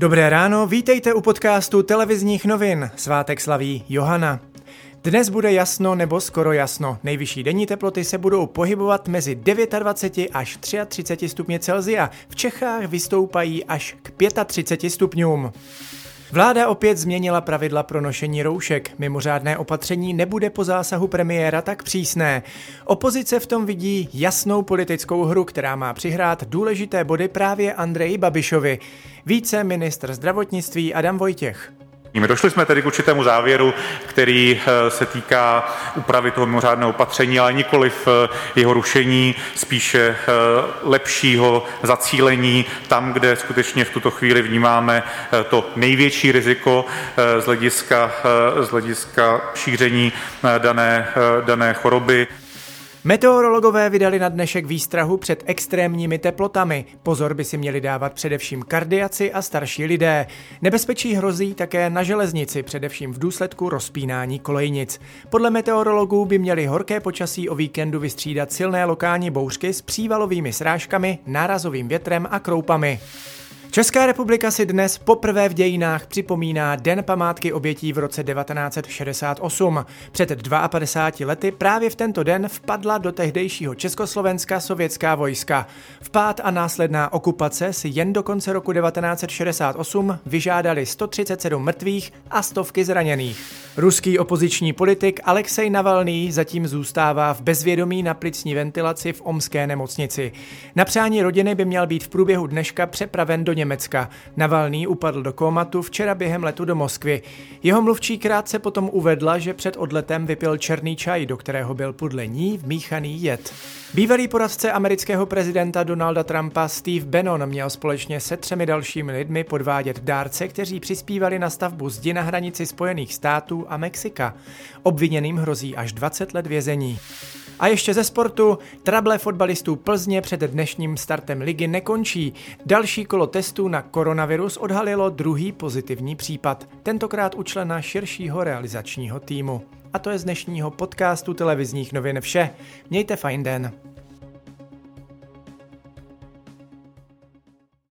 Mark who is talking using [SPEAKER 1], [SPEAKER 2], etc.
[SPEAKER 1] Dobré ráno, vítejte u podcastu televizních novin. Svátek slaví Johana. Dnes bude jasno nebo skoro jasno. Nejvyšší denní teploty se budou pohybovat mezi 29 až 33 stupně Celzia. V Čechách vystoupají až k 35 stupňům. Vláda opět změnila pravidla pro nošení roušek. Mimořádné opatření nebude po zásahu premiéra tak přísné. Opozice v tom vidí jasnou politickou hru, která má přihrát důležité body právě Andreji Babišovi. Více ministr zdravotnictví Adam Vojtěch.
[SPEAKER 2] Došli jsme tedy k určitému závěru, který eh, se týká úpravy toho mimořádného opatření, ale nikoli v eh, jeho rušení, spíše eh, lepšího zacílení tam, kde skutečně v tuto chvíli vnímáme to největší riziko z hlediska, z hlediska šíření dané, dané choroby.
[SPEAKER 1] Meteorologové vydali na dnešek výstrahu před extrémními teplotami. Pozor by si měli dávat především kardiaci a starší lidé. Nebezpečí hrozí také na železnici, především v důsledku rozpínání kolejnic. Podle meteorologů by měli horké počasí o víkendu vystřídat silné lokální bouřky s přívalovými srážkami, nárazovým větrem a kroupami. Česká republika si dnes poprvé v dějinách připomíná Den památky obětí v roce 1968. Před 52 lety právě v tento den vpadla do tehdejšího Československa sovětská vojska. Vpád a následná okupace si jen do konce roku 1968 vyžádali 137 mrtvých a stovky zraněných. Ruský opoziční politik Alexej Navalný zatím zůstává v bezvědomí na plicní ventilaci v omské nemocnici. Na přání rodiny by měl být v průběhu dneška přepraven do Německa. Navalný upadl do komatu včera během letu do Moskvy. Jeho mluvčí krátce potom uvedla, že před odletem vypil černý čaj, do kterého byl podle ní vmíchaný jed. Bývalý poradce amerického prezidenta Donalda Trumpa Steve Bannon měl společně se třemi dalšími lidmi podvádět dárce, kteří přispívali na stavbu zdi na hranici Spojených států a Mexika. Obviněným hrozí až 20 let vězení. A ještě ze sportu, trable fotbalistů Plzně před dnešním startem ligy nekončí. Další kolo testů na koronavirus odhalilo druhý pozitivní případ, tentokrát u člena širšího realizačního týmu. A to je z dnešního podcastu televizních novin vše. Mějte fajn den.